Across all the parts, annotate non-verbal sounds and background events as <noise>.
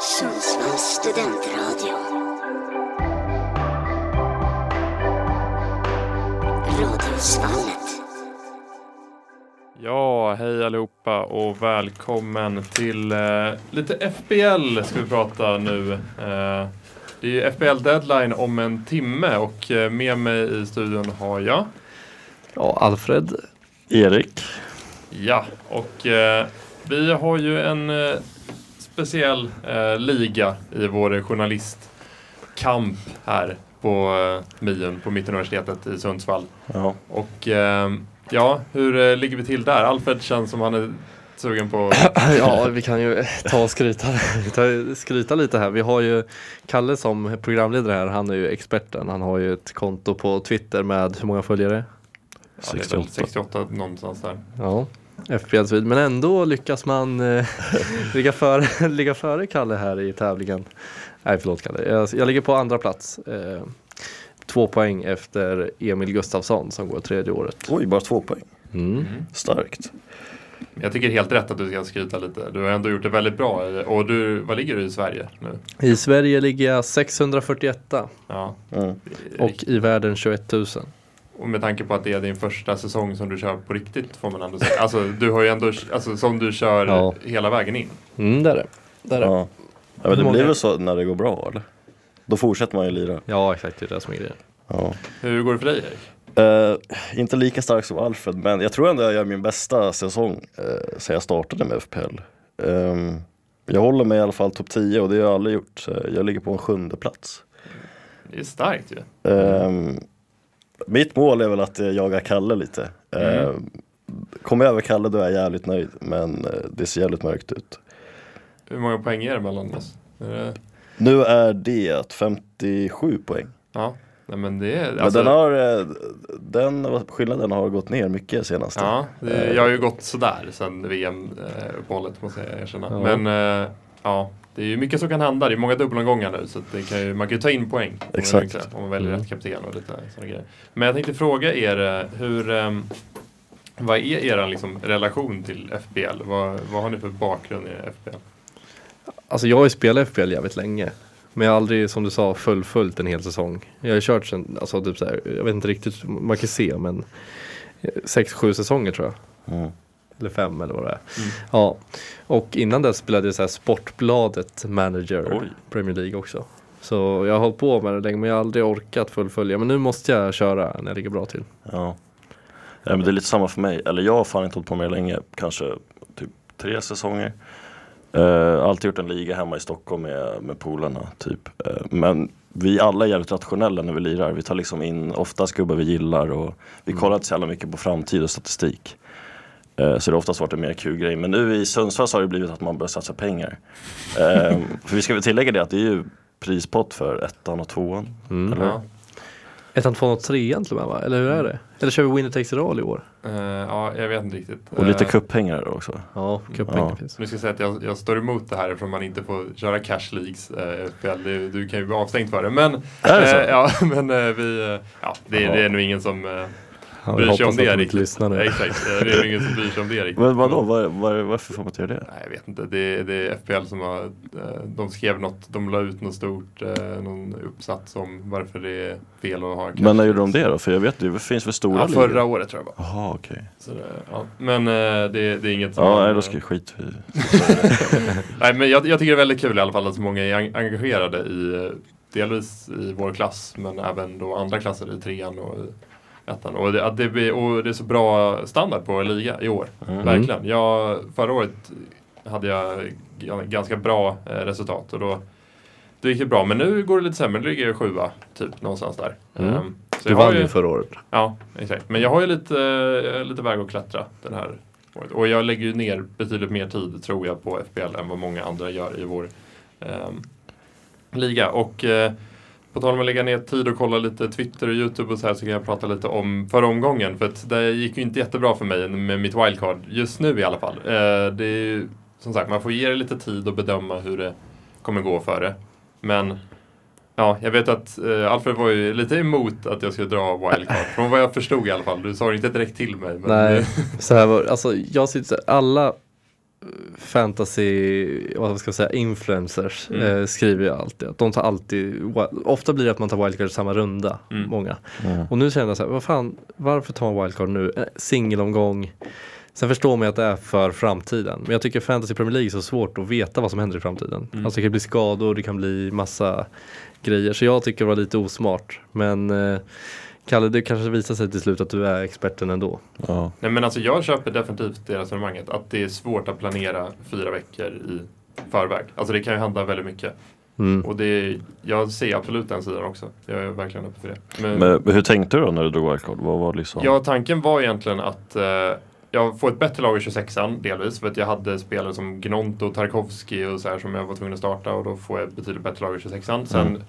Sundsvalls studentradio. Radiosvallet. Ja, hej allihopa och välkommen till eh, lite FBL ska vi prata nu. Eh, det är FBL deadline om en timme och eh, med mig i studion har jag. Ja, Alfred. Erik. Ja, och eh, vi har ju en eh, speciell eh, liga i vår journalistkamp här på eh, Mion på Mittuniversitetet i Sundsvall. Ja. Och eh, ja, hur eh, ligger vi till där? Alfred känns som han är sugen på <clears throat> Ja, vi kan ju ta och skryta, ta, skryta lite här. Vi har ju Kalle som programledare här, han är ju experten. Han har ju ett konto på Twitter med hur många följare? Ja, det är väl 68 någonstans där. Ja, FBL Men ändå lyckas man eh, <laughs> ligga, före, <laughs> ligga före Kalle här i tävlingen. Nej, förlåt Kalle. Jag, jag ligger på andra plats. Eh, två poäng efter Emil Gustafsson som går tredje året. Oj, bara två poäng. Mm. Starkt. Jag tycker helt rätt att du ska skryta lite. Du har ändå gjort det väldigt bra. Och du, vad ligger du i Sverige nu? I Sverige ligger jag 641 Ja, Mm. och i världen 21 000. Och med tanke på att det är din första säsong som du kör på riktigt får man ändå säga. Alltså du har ju ändå, alltså som du kör Ja. hela vägen in. Mm, det är det. det, är det. Ja. Ja, men det Många- blir väl så när det går bra eller? Då fortsätter man ju lira. Ja, exakt. Det är det som är grejen. Ja. Hur går det för dig Erik? Eh, inte lika stark som Alfred, men jag tror ändå jag gör min bästa säsong uh, sen jag startade med FPL. Ehm, jag håller mig i alla fall topp 10 och det har jag aldrig gjort. Jag ligger på en sjunde plats. Det är starkt ju. Ehm, mitt mål är väl att jag jagar Kalle lite. Ehm, Kommer jag över Kalle då är jag jävligt nöjd, men eh, det ser jävligt mörkt ut. Hur många poäng är det mellan oss? Är det, Nu är det 57 poäng. ja, nej men det är... Men Alltså, den har, eh, den skillnaden har gått ner mycket senast. Ja, det, jag har ju gått sådär sen VM-uppehållet måste jag erkänna. Ja. Men eh, ja, det är ju mycket som kan hända. Det är många dubbelomgångar nu så att det kan ju, man kan ju ta in poäng. om man Exakt. vill, Om man väljer Mm. rätt kapten och lite sådana grejer. Men jag tänkte fråga er, eh, hur, eh, vad är er liksom, relation till FBL? Vad, vad har ni för bakgrund i FBL? Alltså jag har ju spelat FPL jävligt länge. Men jag har aldrig, som du sa, fullföljt en hel säsong. Jag har kört sen, alltså typ så här, jag vet inte riktigt, man kan se, men eh, sex, sju säsonger tror jag. Mm. Eller fem eller vad det är. Mm. Ja, och innan dess spelade jag så här Sportbladet Manager Oj. Premier League också. Så jag har hållit på med det länge men jag har aldrig orkat fullfölja. Men nu måste jag köra när jag ligger bra till. Ja. ja, men det är lite samma för mig. Eller jag har fan inte hållit på med det länge, kanske typ tre säsonger. Uh, alltid gjort en liga hemma i Stockholm med, med polarna typ. Eh, men vi alla är jävligt rationella när vi lirar. Vi tar liksom in oftast gubbar vi gillar och vi kollar inte så jävla mycket på framtid och statistik. Eh, så det har oftast varit en mer kul grej. Men nu i Sundsvall så har det blivit att man börjar satsa pengar. Eh, <laughs> för vi ska väl tillägga det att det är ju prispott för ettan och tvåan. Mm. Eller? Ja. Ettan, tvåan och trean till och med va? Eller hur är det? Eller kör vi Winner takes it all i år? Eh, ja, jag vet inte riktigt. Och lite Eh, kuppengar också. Ja, cuppengar Ja. finns. Nu ska jag säga att jag, jag står emot det här eftersom man inte får köra cash leagues FPL. Det, du kan ju bli avstängd för det. Men, Är det så? eh, ja, <laughs> men eh, vi, ja, det, det är nog ingen som Ja, bryr sig om det riktigt. lyssnar Nej, nu. Exakt, det är ingen som bryr sig om det riktigt. Men vadå, var, var, varför får man inte göra det? Nej, jag vet inte. Det, det är FPL som har, eh, de skrev något, de la ut något stort, eh, någon uppsats om varför det är fel att ha cash Men när gjorde de det då? För jag vet det finns väl stora Ja, ligor? förra året tror jag bara. Jaha okej. Det, ja. Men eh, det, det är inget som... Ja nej, då ska jag skit i. <laughs> Nej, men jag, jag tycker det är väldigt kul i alla fall att så många är en- engagerade i delvis i vår klass men även då andra klasser i trean och i ettan. Och det, att det, blir, och det är så bra standard på liga i år. Mm. Verkligen. Jag, förra året hade jag ganska bra eh, resultat och då, då gick det bra. Men nu går det lite sämre. Nu ligger jag sjua typ någonstans där. Mm. Ehm, så Du vann ju- förra året. Ja, exakt. Men jag har ju lite, eh, lite väg att klättra den här året. Och jag lägger ju ner betydligt mer tid, tror jag, på FBL än vad många andra gör i vår ehm, liga. Och eh, på tal om att lägga ner tid och kolla lite Twitter och YouTube och så här så kan jag prata lite om förra omgången. För att det gick ju inte jättebra för mig med mitt wildcard, just nu i alla fall. Eh, det är ju, som sagt, man får ge det lite tid och bedöma hur det kommer gå för det. Men Ja, jag vet att eh, Alfred var ju lite emot att jag skulle dra wildcard. Från vad jag förstod i alla fall. Du sa det inte direkt till mig. Men Nej, så här var, alltså jag sitter, alla fantasy, vad ska jag säga, influencers Mm. eh, skriver ju alltid att de tar alltid, ofta blir det att man tar wildcard i samma runda, Mm. många. Mm. Och nu känner jag så här, vad fan, varför ta en wildcard nu? Eh, Singelomgång. Sen förstår man att det är för framtiden. Men jag tycker Fantasy Premier League är så svårt att veta vad som händer i framtiden. Mm. Alltså det kan bli skador, det kan bli massa grejer. Så jag tycker det var lite osmart. Men eh, Kalle, det kanske visar sig till slut att du är experten ändå. Ja. Nej men alltså jag köper definitivt det resonemanget. Att det är svårt att planera fyra veckor i förväg. Alltså det kan ju hända väldigt mycket. Mm. Och det, jag ser absolut den sidan också. Jag är verkligen öppen för det. Men, Men hur tänkte du då när du drog wildcard? Vad var liksom? ja, tanken var egentligen att eh, jag får ett bättre lag i 26an delvis. För att jag hade spelare som Gnonto och Tarkovsky och så här som jag var tvungen att starta. Och då får jag ett betydligt bättre lag i 26an. Sen Mm.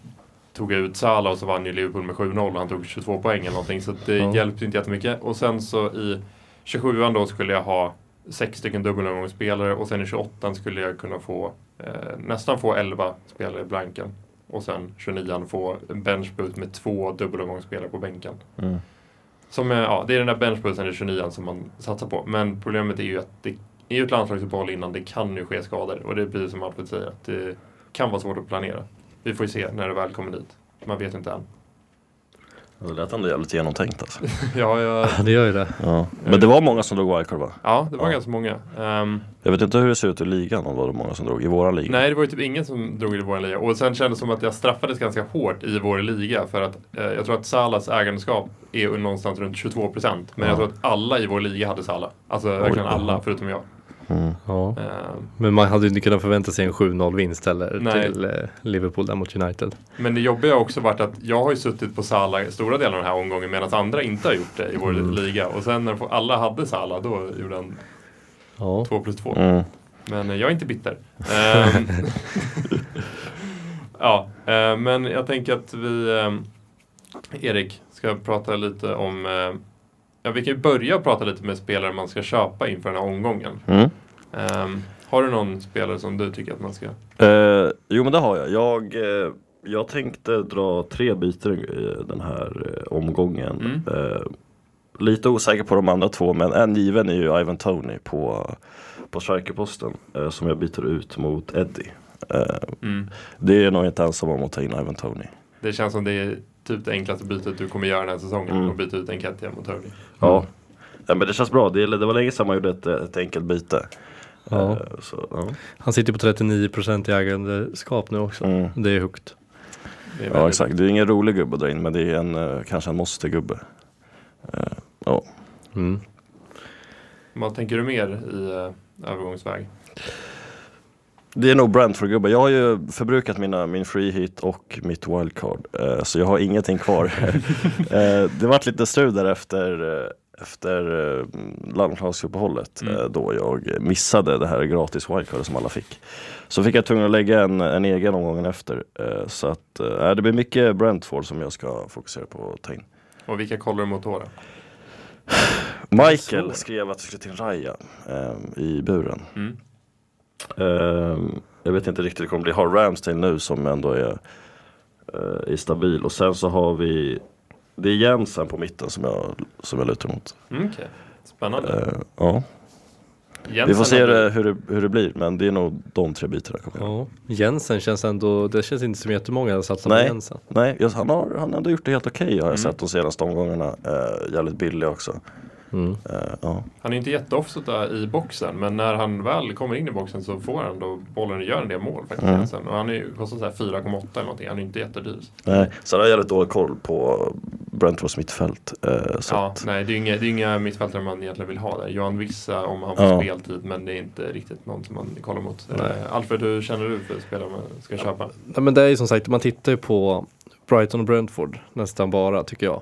Tog ut Salah och så vann ju Liverpool med 7-0 och han tog 22 poäng eller någonting. Så det Ja. hjälpte inte jättemycket. Och sen så i 27an då skulle jag ha sex stycken dubbelomgångsspelare och sen i 28an skulle jag kunna få eh, nästan få 11 spelare i blanken. Och sen 29an få en benchboost med två dubbelomgångsspelare på bänken. Mm. Som är, ja, det är den där benchboosten i 29an som man satsar på. Men problemet är ju att det är ju ett landslagsuppehåll innan. Det kan ju ske skador. Och det är precis som Alfred säger. Att det kan vara svårt att planera. Vi får ju se när det väl kommer dit. Man vet inte än. Det lät ändå jävligt genomtänkt alltså. <laughs> ja, jag, Ja, det gör ju det. Ja. Men det var många som drog wildcard va? ja, det var Ja. ganska många. Ehm, Jag vet inte hur det ser ut i ligan om det var många som drog. I våran liga? nej, det var ju typ ingen som drog i vår liga. Och sen kändes det som att jag straffades ganska hårt i vår liga. För att eh, jag tror att Salas ägandeskap är någonstans runt 22 procent. Men jag Ja. tror att alla i vår liga hade Salah. Alltså verkligen alla, förutom jag. Mm. Ja. Ehm, Men man hade ju inte kunnat förvänta sig en 7-0 vinst heller Nej. till eh, Liverpool där mot United. Men det jobbiga har också varit att jag har ju suttit på Salah stora delar av den här omgången medan andra inte har gjort det i vår Mm. liga. Och sen när alla hade Salah då gjorde han Ja. 2 plus 2. Mm. Men eh, jag är inte bitter. Ehm, <laughs> ja, eh, men jag tänker att vi, Erik, ska prata lite om Ja, vi kan ju börja prata lite med spelare man ska köpa inför den här omgången. Mm. Ehm, har du någon spelare som du tycker att man ska... Eh, jo men det har jag. Jag, eh, jag tänkte dra tre bitar i den här eh, omgången. Mm. Eh, lite osäker på de andra två men en given är ju Ivan Tony på, på strikerposten eh, som jag byter ut mot Eddie. Eh, Mm. det är nog inte ensam om att ta in Ivan Tony. Det känns som det är typ det enklaste bytet du kommer göra den här säsongen. Mm. Att byta ut Enketia mot Tony. Ja. ja men det känns bra. Det, det var länge sedan man gjorde ett, ett enkelt byte. Ja. Eh, så, ja. Han sitter på 39% i ägandeskap nu också. Mm. Det är högt. Det är ja exakt. Det är ingen rolig gubbe att dra in men det är en, eh, kanske en måste-gubbe. Eh, ja. Mm. Vad tänker du mer i övergångsväg? Det är nog Brentford-gubbar. Jag har ju förbrukat mina, min free hit och mitt wildcard. Eh, så jag har ingenting kvar. <laughs> eh, det vart lite strul där efter, efter eh, landslagsuppehållet Mm. eh, då jag missade det här gratis wildcardet som alla fick. Så fick jag tvungen att lägga en, en egen omgången efter. Eh, så att eh, det blir mycket Brentford som jag ska fokusera på att ta in. Och vilka kollar du mot då? då? Michael skrev att vi skulle till Raya eh, i buren. Mm. Jag vet inte riktigt, det kommer bli har Ramsdale nu som ändå är, eh, är stabil och sen så har vi Det är Jensen på mitten som jag, som jag lutar mot. Mm, Okej, spännande. Eh, ja. Jensen Vi får se hade- det, hur, det, hur det blir men det är nog de tre bitarna. Ja. Jensen känns ändå, det känns inte som jättemånga satsar Nej. på Jensen. Nej, han, har, han har ändå gjort det helt okej har jag Mm. sett de senaste omgångarna. Eh, jävligt billig också. Mm. Eh, ja. Han är inte jätteofta i boxen, men när han väl kommer in i boxen så får han då bollen och gör en del mål faktiskt. Mm. Och han är ju, kostar så här 4,8 eller någonting. Han är ju inte jättedyr. Nej, sen har jag jävligt dålig koll på Brentfords mittfält. Eh, så Ja, att, nej, det är ju inga, det är inga mittfältare man egentligen vill ha där. Johan Vissa om han får Ja. speltid, men det är inte riktigt någon som man kollar mot. Nej. Eh, Alfred, hur känner du för spelare man ska köpa? Nej, men det är ju som sagt, man tittar ju på Brighton och Brentford nästan bara tycker jag.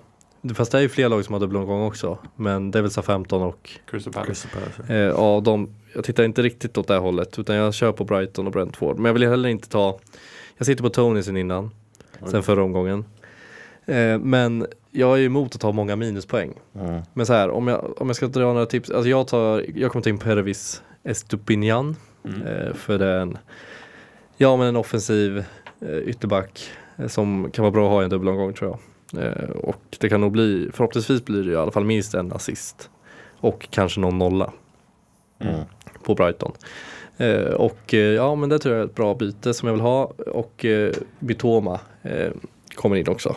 Fast det är ju fler lag som har dubbelomgång också. Men det är väl så 15 och Crystal Palace. Eh, ja, de, jag tittar inte riktigt åt det hållet utan jag kör på Brighton och Brentford. Men jag vill heller inte ta, jag sitter på Tony sen innan, sen förra omgången. Eh, men jag är emot att ta många minuspoäng. Mm. Men så här, om jag, om jag ska dra några tips. Alltså jag, tar, jag kommer ta in Pervis Estupinian. Mm. Eh, för det är en, ja, men en offensiv eh, ytterback eh, som kan vara bra att ha i en dubbelomgång tror jag. Eh, och det kan nog bli, förhoppningsvis blir det i alla fall minst en assist. Och kanske någon nolla. Mm. på Brighton. Eh, och eh, ja men det tror jag är ett bra byte som jag vill ha och eh, Mitoma eh, kommer in också.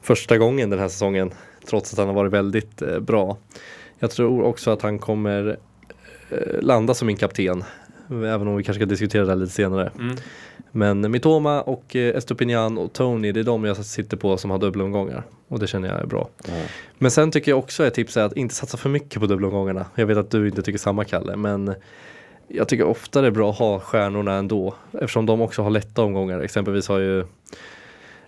Första gången den här säsongen trots att han har varit väldigt bra. Jag tror också att han kommer landa som min kapten. Även om vi kanske ska diskutera det här lite senare. Mm. Men Mitoma och eh, Estopinian och Tony, det är de jag sitter på som har dubbelomgångar. Och det känner jag är bra. Mm. Men sen tycker jag också ett tips är att inte satsa för mycket på dubbelomgångarna. Jag vet att du inte tycker samma Kalle, men jag tycker ofta det är bra att ha stjärnorna ändå. Eftersom de också har lätta omgångar. Exempelvis har ju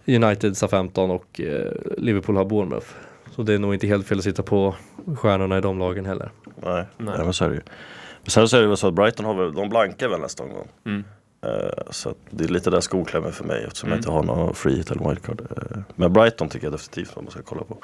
United SA-15 och eh, Liverpool har Bournemouth. Så det är nog inte helt fel att sitta på stjärnorna i de lagen heller. Nej, Nej. Nej. men så är det ju. Men sen så är det väl så att Brighton har väl, de blankar väl nästa omgång. Mm. Eh, så det är lite där skon klämmer för mig eftersom Mm. jag inte har någon free hit eller wildcard. Eh, men Brighton tycker jag definitivt att man ska kolla på.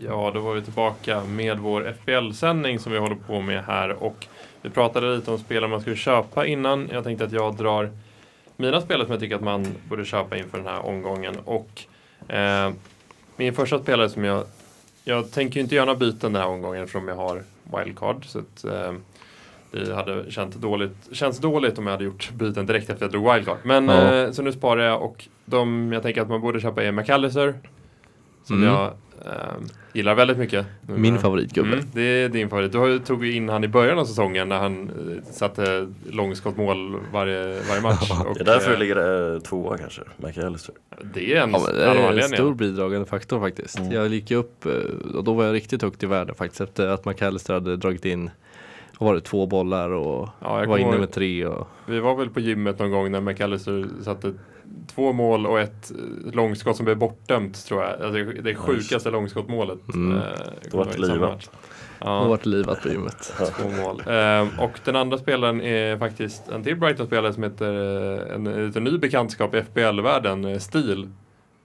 Ja, då var vi tillbaka med vår FBL-sändning som vi håller på med här och vi pratade lite om spelare man skulle köpa innan. Jag tänkte att jag drar mina spelare som jag tycker att man borde köpa inför den här omgången och eh, min första spelare som jag jag tänker ju inte göra några byten den här omgången eftersom jag har wildcard så att eh, det hade känt dåligt, känns dåligt om jag hade gjort byten direkt efter jag drog wildcard. Men Ja. eh, så nu sparar jag och de jag tänker att man borde köpa är McAllister som Mm. jag gillar väldigt mycket. Min favoritgubbe. Mm, det är din favorit. Du tog ju in han i början av säsongen när han eh, satte långskottmål varje, varje match. <laughs> Och, Det är därför det eh, ligger eh, tvåa kanske, McAllister. Det är en Ja, det är en stor bidragande faktor faktiskt. Mm. Jag gick upp och då var jag riktigt högt i värde faktiskt efter att McAllister hade dragit in vad var det, två bollar och Ja, jag var inne med tre. Och, Vi var väl på gymmet någon gång när McAllister satte två mål och ett eh, långskott som blev bortdömt tror jag. Alltså, det- det sjukaste långskottmålet. Mm. eh, vart det samma livat. och Ja, vart livat på gymmet. <laughs> två mål. Ehm, och den andra spelaren är faktiskt en till Brighton-spelare som heter eh, en, en lite ny bekantskap i FBL-världen, eh, Steel.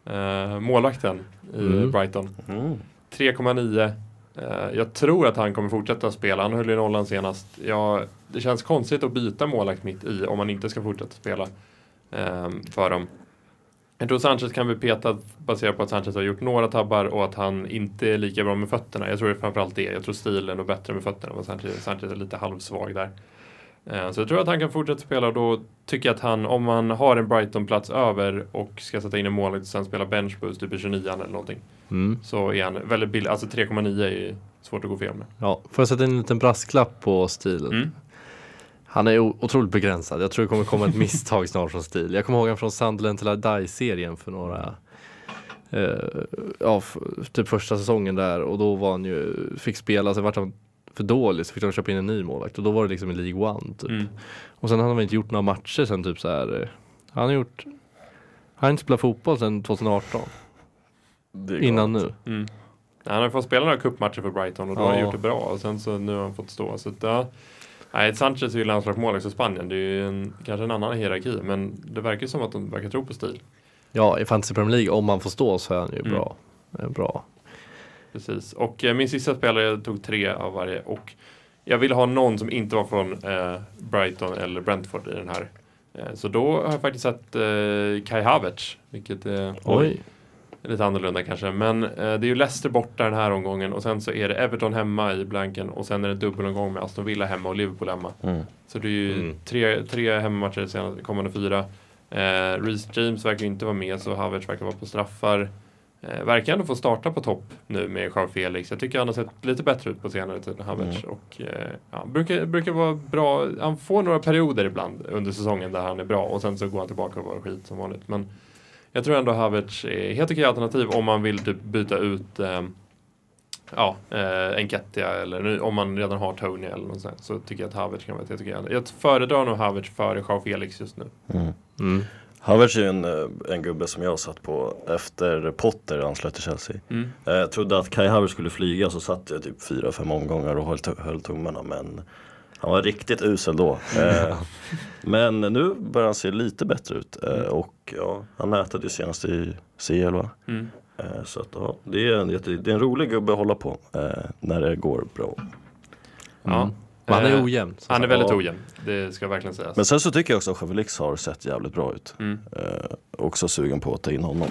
Eh, målvakten i Mm. Brighton. Mm. 3,9. Eh, jag tror att han kommer fortsätta spela. Han höll ju nollan senast. Ja, det känns konstigt att byta målvakt mitt i om man inte ska fortsätta spela eh, för dem. Jag tror Sanchez kan bli petad baserat på att Sanchez har gjort några tabbar och att han inte är lika bra med fötterna. Jag tror det är framförallt det. Jag tror stilen är bättre med fötterna. Men Sanchez, Sanchez är lite halvsvag där. Eh, Så jag tror att han kan fortsätta spela och då tycker jag att han, om han har en Brighton-plats över och ska sätta in en målvakt och sen spela benchboost, typ i 29 eller någonting. Mm. Så är han väldigt billig. Alltså 3,9 är svårt att gå fel med. Ja, får jag sätta in en liten brasklapp på stilen? Mm. Han är otroligt begränsad. Jag tror det kommer komma ett <laughs> misstag snart från stil. Jag kommer ihåg honom från Sunderland till Die-serien för några eh, ja, typ första säsongen där och då var han ju, fick spela, sen vart han för dålig så fick de köpa in en ny målvakt och då var det liksom i League One typ. Mm. Och sen har han väl inte gjort några matcher sen typ så här. eh, Han har gjort, han har inte spelat fotboll sen 2018 Det är innan nu. Mm. Han har fått spela några cupmatcher för Brighton och då har han Ja. gjort det bra och sen så nu har han fått stå. Så att, ja. Nej, Sanchez är ju landslagsmålvakt för Spanien. Det är ju en, kanske en annan hierarki men det verkar ju som att de verkar tro på stil. Ja, i Fantasy Premier League om man får stå så är han ju Mm. bra. Eh, Bra. Precis. Och eh, min sista spelare jag tog tre av varje och jag ville ha någon som inte var från eh, Brighton eller Brentford i den här. Eh, så då har jag faktiskt sett eh, Kai Havertz, vilket är Oj. Lite annorlunda kanske. Men eh, det är ju Leicester borta den här omgången och sen så är det Everton hemma i blanken och sen är det dubbelomgång med Aston Villa hemma och Liverpool hemma. Mm. Så det är ju Mm. tre, tre hemmamatcher senaste kommande fyra. Eh, Reece James verkar inte vara med så Havertz verkar vara på straffar. Eh, verkar ändå få starta på topp nu med Jean Felix. Jag tycker han har sett lite bättre ut på senare tid än Havertz. Och, eh, ja, brukar, brukar vara bra. Han får några perioder ibland under säsongen där han är bra och sen så går han tillbaka och var skit som vanligt. Men jag tror ändå Havertz är helt okej alternativ om man vill typ byta ut eh, Ja, eh, Enketia eller nu, om man redan har Tony eller något sånt så tycker jag att Havertz kan vara ett helt okej. Jag föredrar nog Havertz före Jean Felix just nu. Mm. Mm. Havertz är en, eh, en gubbe som jag har satt på efter Potter anslöt till Chelsea. Mm. Eh, Jag trodde att Kai Havertz skulle flyga så satt jag typ fyra, fem omgångar och höll, höll tummarna men han var riktigt usel då. <laughs> Eh, men nu börjar han se lite bättre ut eh, och ja, han nätade ju senast i CL va? Mm. Eh, så att, ja, det, är en, jätte- det är en rolig gubbe att hålla på när det går bra. Ja. Mm. Men han är ojämn. Han är väldigt Ja. ojämn, det ska verkligen sägas. Men sen så tycker jag också att Javelix har sett jävligt bra ut. Mm. Också sugen på att ta in honom.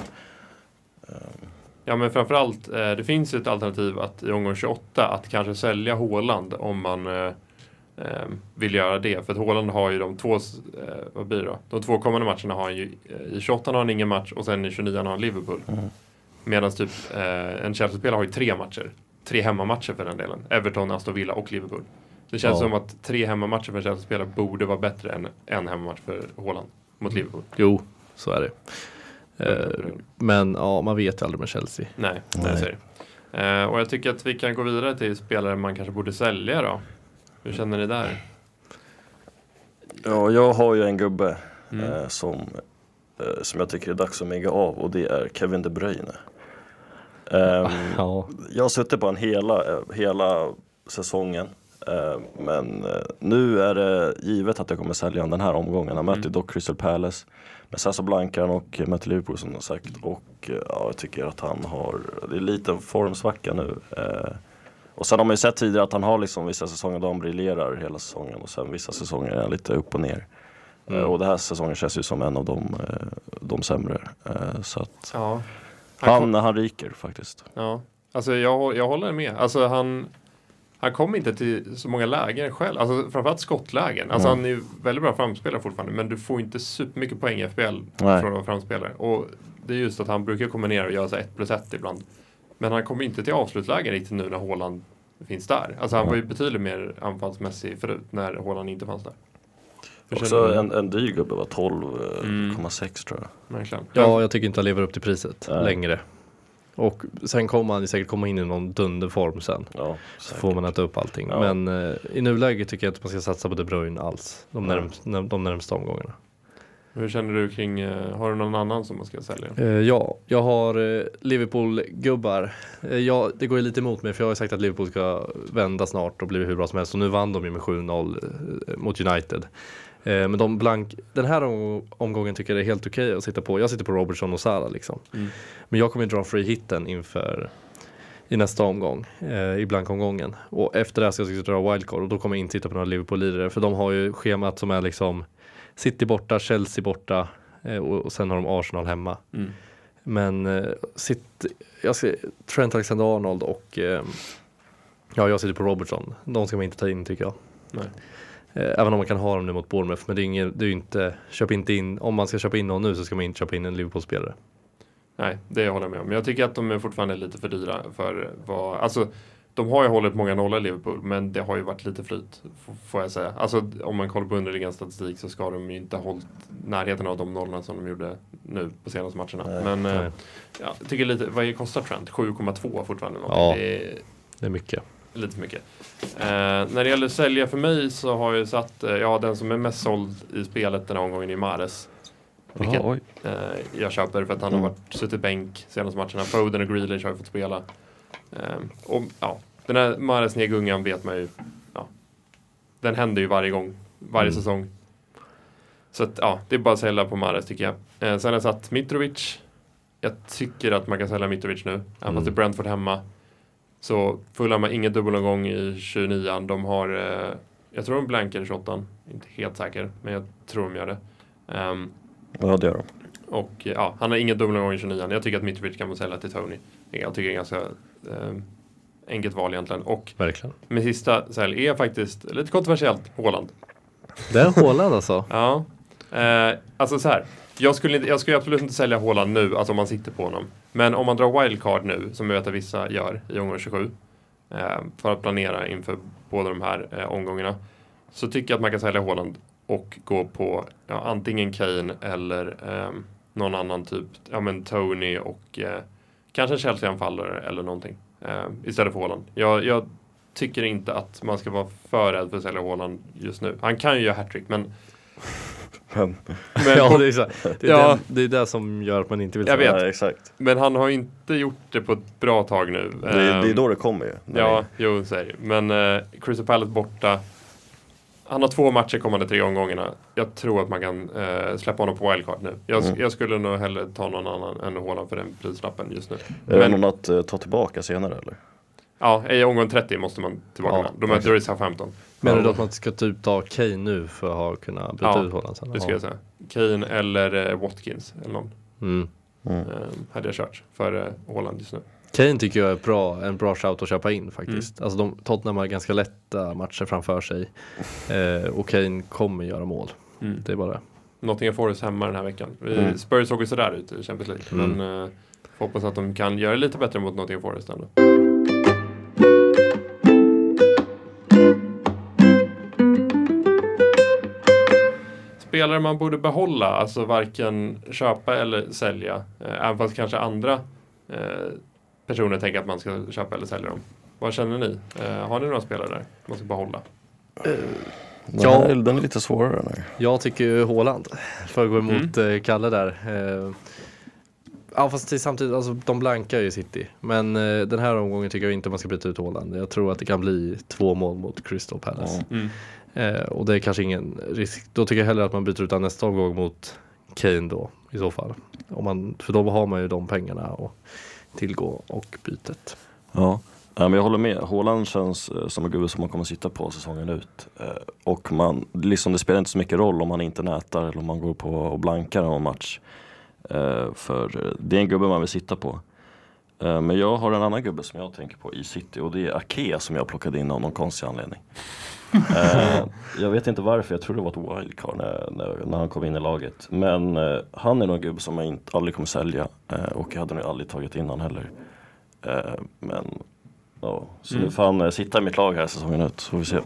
Ja men framförallt, eh, det finns ju ett alternativ att i omgång 28 att kanske sälja Håland om man vill göra det. För att Håland har ju de två, eh, vad blir det då? De två kommande matcherna har han ju, eh, i 28 har han ingen match och sen i 29 har han Liverpool. Mm. Medan typ eh, en Chelsea-spelare har ju tre matcher. Tre hemmamatcher för den delen. Everton, Aston Villa och Liverpool. Det känns Ja. som att tre hemmamatcher för en Chelsea-spelare borde vara bättre än en hemmamatch för Håland mot Liverpool. Jo, så är det. Eh, men ja, man vet ju aldrig med Chelsea. Nej, nej. Nej. Eh, och jag tycker att vi kan gå vidare till spelare man kanske borde sälja då. Hur känner ni där? Ja, jag har ju en gubbe Mm. eh, som, eh, som jag tycker är dags att mega av och det är Kevin De Bruyne. Ehm, <laughs> Ja, jag har suttit på en hela, eh, hela säsongen. Eh, men eh, nu är det givet att jag kommer sälja honom den här omgången. Han möter Mm. dock Crystal Palace med Sasa Blankan och eh, möter Liverpool som sagt. Och eh, ja, jag tycker att han har, det är lite formsvacka nu. Och sen har man ju sett tidigare att han har liksom vissa säsonger då han briljerar hela säsongen och sen vissa säsonger är han lite upp och ner. Mm. Eh, och den här säsongen känns ju som en av de, eh, de sämre. Eh, så att Ja. han, kom- han ryker faktiskt. Ja, alltså jag, jag håller med. Alltså han, han kom inte till så många lägen själv. Alltså framförallt skottlägen. Alltså Mm. han är ju väldigt bra framspelare fortfarande. Men du får inte supermycket poäng i FBL Nej. från att vara framspelare. Och det är just att han brukar komma ner och göra så 1 plus 1 ibland. Men han kommer inte till avslutlägen riktigt nu när Haaland finns där. Alltså han var ju betydligt mer anfallsmässig förut när Haaland inte fanns där. Också en, en dyr gubbe var 12,6 tror jag. Verkligen. ja, jag tycker inte han lever upp till priset Nej. längre. Och sen kommer han säkert komma in i någon dunderform sen. Ja, Så får man äta upp allting. Ja. Men eh, i nuläget tycker jag att man ska satsa på De Bruyne alls. De, Ja. närmst, de närmsta omgångarna. Hur känner du kring, eh, har du någon annan som man ska sälja? Eh, ja, jag har eh, Liverpool-gubbar. Eh, ja, det går ju lite emot mig för jag har ju sagt att Liverpool ska vända snart och bli hur bra som helst. Och nu vann de ju med 7-0 eh, mot United. Men de blank, den här om, omgången tycker jag det är helt okej att sitta på. Jag sitter på Robertson och Salah liksom. Mm. Men jag kommer dra free hitten inför i nästa omgång, eh, i blankomgången. Och efter det här ska jag dra wildcard och då kommer jag inte titta på några Liverpool-lirare för de har ju schemat som är liksom City borta, Chelsea borta eh, och, och sen har de Arsenal hemma. Mm. Men eh, sitt, jag ska, Trent Alexander-Arnold och eh, ja, jag sitter på Robertson. De ska man inte ta in tycker jag. Nej. Eh, även om man kan ha dem nu mot Bournemouth. Men det är, ingen, det är inte, köp inte in, om man ska köpa in någon nu så ska man inte köpa in en Liverpool-spelare. Nej, det håller jag med om. Men jag tycker att de är fortfarande lite för dyra för vad, alltså de har ju hållit många nollor i Liverpool, men det har ju varit lite flyt, får jag säga. Alltså om man kollar på underliggande statistik så ska de ju inte ha hållit närheten av de nollorna som de gjorde nu på senaste matcherna. Nej. men eh, Nej. ja, jag tycker lite, vad kostar Trent? 7,2 fortfarande. Ja. Det är Det är mycket. lite för mycket. Eh, när det gäller sälja för mig så har jag satt, eh, ja den som är mest såld i spelet den här omgången är Mares. Vilket Jaha, oj. Eh, jag köper för att han har Mm. varit suttit bänk senaste matcherna. Foden och Grealish har ju fått spela. Eh, och ja, den här Mares nedgungan vet man ju. Ja, den händer ju varje gång, varje Mm. säsong. Så att, ja, det är bara att sälja på Mares tycker jag. Eh, sen har jag satt Mitrovic. Jag tycker att man kan sälja Mitrovic nu. Även fast Mm. det är Brentford hemma. Så Fulham har ingen dubbelomgång i 29 De har, eh, jag tror de blankar i 28 Inte helt säker, men jag tror de gör det. Ehm, Ja, det gör de. och ja, han har ingen dubbelomgång i 29 Jag tycker att Mitrovic kan man sälja till Tony. Jag tycker det är ganska eh, enkelt val egentligen. Och Verkligen. min sista sälj är faktiskt lite kontroversiellt, Håland. Det är Haaland alltså. <laughs> Ja, eh, alltså så här. Jag skulle, inte, jag skulle absolut inte sälja Håland nu, alltså om man sitter på honom. Men om man drar wildcard nu, som jag vet att vissa gör i omgång 27, eh, för att planera inför båda de här eh, omgångarna, så tycker jag att man kan sälja Håland och gå på ja, antingen Kane eller ehm, någon annan typ, ja men Tony och eh, kanske en Chelsea-anfallare eller någonting eh, istället för Håland. Jag, jag tycker inte att man ska vara för rädd för att sälja Håland just nu. Han kan ju göra hattrick men, <laughs> Men, men, ja, det är, så, det, är Ja. den, det är det som gör att man inte vill Jag vet. Exakt. men han har inte gjort det på ett bra tag nu. Det, är- det är Ehm, då det kommer ju. Ja, jo, så är det. Men eh, Crystal Palace borta. Han har två matcher kommande tre omgångarna. Jag tror att man kan eh, släppa honom på wildcard nu. Jag, Mm. jag skulle nog hellre ta någon annan än Haaland för den prislappen just nu. Är det Men- någon att eh, ta tillbaka senare eller? Ja, i omgång 30 måste man tillbaka Ja, med. De möter ju Southampton. Menar du Ja. att man ska typ ta Kane nu för att ha, kunna byta Ja, ut Haaland sen? Det ska jag säga. Kane eller eh, Watkins eller någon. Mm. Mm. Eh, hade jag kört före Haaland just nu. Kane tycker jag är bra, en bra shout att köpa in faktiskt. Alltså de, Tottenham har ganska lätta matcher framför sig. Eh, och Kane kommer göra mål. Mm. Det är bara Nottingham Forest hemma den här veckan. Mm. Spurs såg ju sådär ut i Champions League. Mm. Men eh, hoppas att de kan göra det lite bättre mot Nottingham Forest ändå. Spelare man borde behålla, alltså varken köpa eller sälja. Eh, även fast kanske andra eh, personer tänker att man ska köpa eller sälja dem. Vad känner ni? Eh, har ni några spelare där man ska behålla? Den, Ja. här, är- den är lite svårare här. Jag tycker ju Haaland, för att gå emot Mm. eh, Kalle där. Eh, ja fast samtidigt, alltså de blankar ju City. Men eh, den här omgången tycker jag inte man ska byta ut Haaland. Jag tror att det kan bli två mål mot Crystal Palace. Ja. Mm. Eh, och det är kanske ingen risk. Då tycker jag hellre att man byter ut nästa omgång mot Kane då i så fall. Om man, för då har man ju de pengarna och tillgå och bytet. Ja, Ja, men jag håller med. Haaland känns eh, som en gubbe som man kommer sitta på säsongen ut. Eh, och man, liksom, det spelar inte så mycket roll om man inte nätar eller om man går på och blankar någon match. Eh, för det är en gubbe man vill sitta på. Eh, Men jag har en annan gubbe som jag tänker på i City och det är Ake som jag plockade in av någon konstig anledning. <laughs> Eh, jag vet inte varför, jag tror det var ett wildcard när, när, när han kom in i laget. Men eh, han är nog en gubbe som jag inte, aldrig kommer sälja eh, och jag hade nog aldrig tagit in han heller. Eh, men ja, så Mm. nu får han eh, sitta i mitt lag här säsongen ut, så får vi se.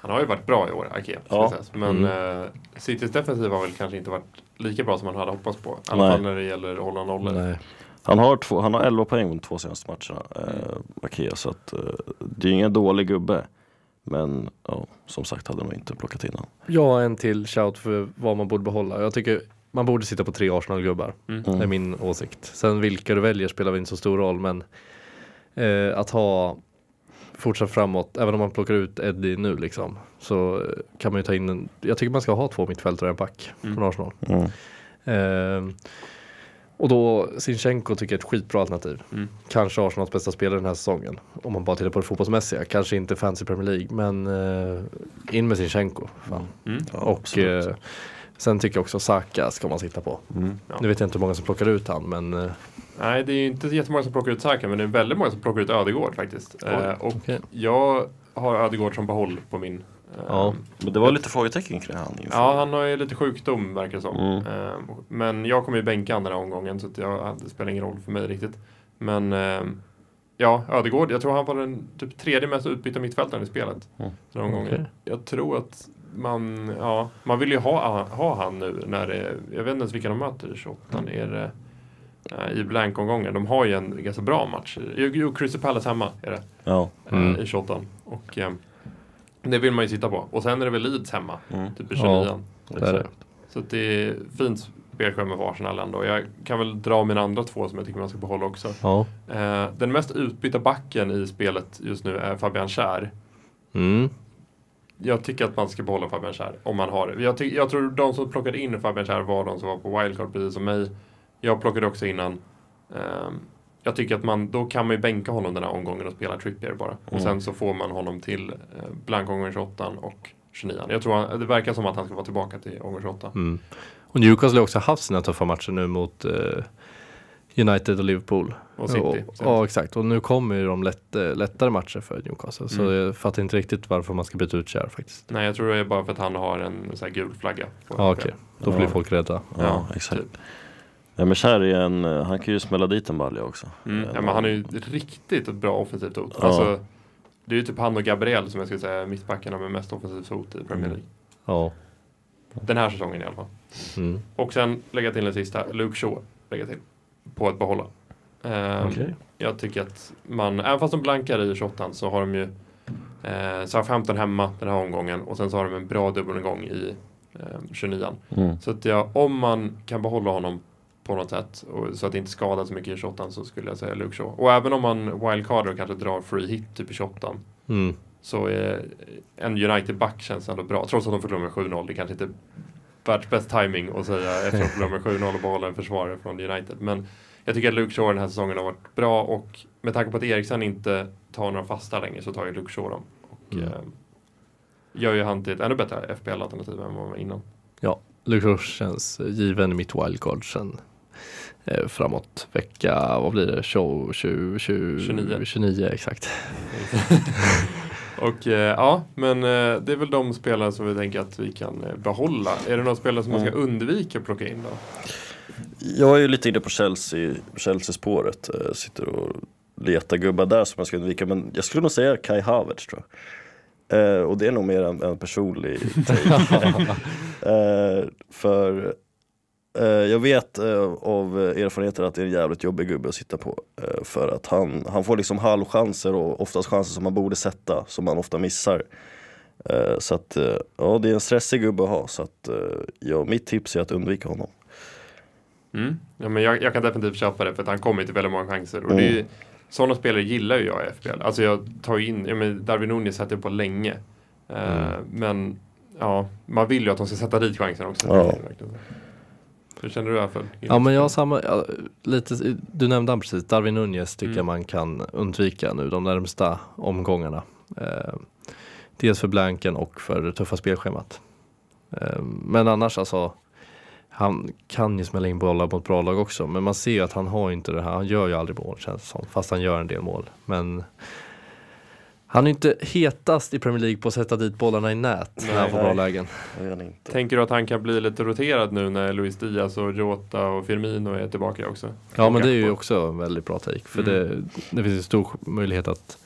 Han har ju varit bra i år, Ake. Ja. Men eh, Citys defensiv har väl kanske inte varit lika bra som man hade hoppats på. I alla fall när det gäller att hålla nollor. Han har, två, han har 11 poäng de två senaste matcherna, eh, Ake, så att, eh, det är ingen dålig gubbe. Men ja, som sagt hade nog inte plockat in honom. Jag har en till shout för vad man borde behålla. Jag tycker man borde sitta på tre Arsenal-gubbar. Mm. Det är min åsikt. Sen vilka du väljer spelar väl inte så stor roll men eh, att ha fortsatt framåt, även om man plockar ut Eddie nu liksom, så eh, kan man ju ta in en, jag tycker man ska ha två mittfältare och en back Mm. från Arsenal. Mm. Eh, och då Sinchenko tycker jag är ett skitbra alternativ. Mm. Kanske Arsenals bästa spelare den här säsongen. Om man bara tittar på det fotbollsmässiga. Kanske inte fancy Premier League men eh, in med Sinchenko. Fan. Mm. Ja, och eh, sen tycker jag också Saka ska man sitta på. Mm. Ja. Nu vet jag inte hur många som plockar ut han men eh, Nej, det är ju inte jättemånga som plockar ut Saka, men det är väldigt många som plockar ut Ödegård faktiskt. Eh, och okej. jag har Ödegård som behåll på min. Ja. Men det var lite frågetecken kring han inför. Ja, han har ju lite sjukdom verkar det som. Mm. Eh, men jag kommer ju bänka den här omgången så att jag, det spelar ingen roll för mig riktigt. Men eh, ja, Ödegård, jag tror han var den typ tredje mest utbytta mittfältaren i spelet. Mm. Den omgången. Okej. Jag tror att man, ja, man vill ju ha, ha han nu när det, jag vet inte ens vilka de möter i 28 är det eh, i blankomgången. De har ju en ganska bra match. Jo, Crystal Palace hemma är det Ja. eh, Mm. i 28 och det vill man ju sitta på. Och sen är det väl Leeds hemma, Mm. typ i 29 Ja. det är det. Så att det är fint spelschema för Arsenal ändå. Jag kan väl dra mina andra två som jag tycker man ska behålla också. Ja. Eh, den mest utbytta backen i spelet just nu är Fabian Schär. Mm. Jag tycker att man ska behålla Fabian Schär om man har det. Jag, ty- jag tror de som plockade in Fabian Schär var de som var på wildcard precis som mig. Jag plockade också innan. Ehm, jag tycker att man, då kan man ju bänka honom den här omgången och spela Trippier bara. Och Mm. sen så får man honom till eh, blankomgången 28 och 29. Jag tror han, det verkar som att han ska vara tillbaka till omgång 28. Mm. Och Newcastle har också haft sina tuffa matcher nu mot eh, United och Liverpool. Och City. Och, ja exakt och nu kommer ju de lätt, eh, lättare matcher för Newcastle. Så Mm. jag fattar inte riktigt varför man ska byta ut Cher faktiskt. Nej, jag tror det är bara för att han har en så här gul flagga. Ja okej, då Ja. blir folk rädda. Ja, Ja, exakt. typ. Ja, men Kär är en, eh, han kan ju smälla dit en balja också. Mm. Ja, men han är ju riktigt ett bra offensivt hot. Ja. Alltså, det är ju typ han och Gabriel som jag skulle säga är mittbackarna med mest offensivt hot i Premier Mm. League. Ja. Den här säsongen i alla fall. Mm. Och sen lägga till den sista, Luke Shaw. Lägga till. På att behålla. Ehm, Okej. Jag tycker att man, även fast de blankar i 28 så har de ju eh, Southampton hemma den här omgången och sen så har de en bra dubbelgång i eh, 29 Mm. Så att ja, om man kan behålla honom på något sätt och, så att det inte skadar så mycket i 28 så skulle jag säga Luke Shaw. Och även om man wildcardar och kanske drar free hit typ i 28 Mm. så är en United-back känns ändå bra. Trots att de förlorar med 7-0. Det kanske inte är världsbäst timing att säga efter att förlora med 7-0 och behålla en försvarare från United. Men jag tycker att Luke Shaw den här säsongen har varit bra och med tanke på att Eriksen inte tar några fasta längre så tar ju Luke Shaw dem. Och Mm. eh, gör ju han till ett ännu bättre FPL-alternativ än vad han var innan. Luke Roche känns given i mitt wildcard sen framåt vecka, vad blir det, 20, 20, 20, 29. 29 exakt. <laughs> Och eh, ja, men eh, det är väl de spelare som vi tänker att vi kan eh, behålla. Är det några spelare som man ska Mm. undvika att plocka in då? Jag är ju lite inne på Chelsea, Chelsea-spåret. Eh, Sitter och letar gubbar där som jag ska undvika. Men jag skulle nog säga Kai Havertz tror jag. Eh, och det är nog mer en, en personlig <laughs> take. eh, för eh, jag vet eh, av erfarenheter att det är en jävligt jobbig gubbe att sitta på. Eh, för att han, han får liksom halvchanser och oftast chanser som man borde sätta, som man ofta missar. Eh, så att eh, ja, det är en stressig gubbe att ha. Så att eh, ja, mitt tips är att undvika honom. Mm. Ja, men jag, jag kan definitivt köpa det för att han kommer till väldigt många chanser. Och det är Mm. sådana spelare gillar ju jag i FPL. Alltså jag tar ju in, ja, men Darwin Nunez sätter jag på länge. Eh, Mm. Men ja, man vill ju att de ska sätta dit chansen också. Ja. Det är verkligen så. Hur känner du fall? Ja men jag har samma, ja, lite, du nämnde han precis, Darwin Nunez tycker Mm. jag man kan undvika nu de närmsta omgångarna. Eh, dels för blanken och för det tuffa spelschemat. Eh, men annars alltså, han kan ju smälla in bollar mot bra lag också men man ser ju att han har inte det här, han gör ju aldrig mål känns det som, fast han gör en del mål. Men han är inte hetast i Premier League på att sätta dit bollarna i nät när han får Nej. bra lägen. Tänker du att han kan bli lite roterad nu när Luis Diaz och Jota och Firmino är tillbaka också? Ja men det är ju också en väldigt bra take. För Mm. det, det finns ju stor möjlighet att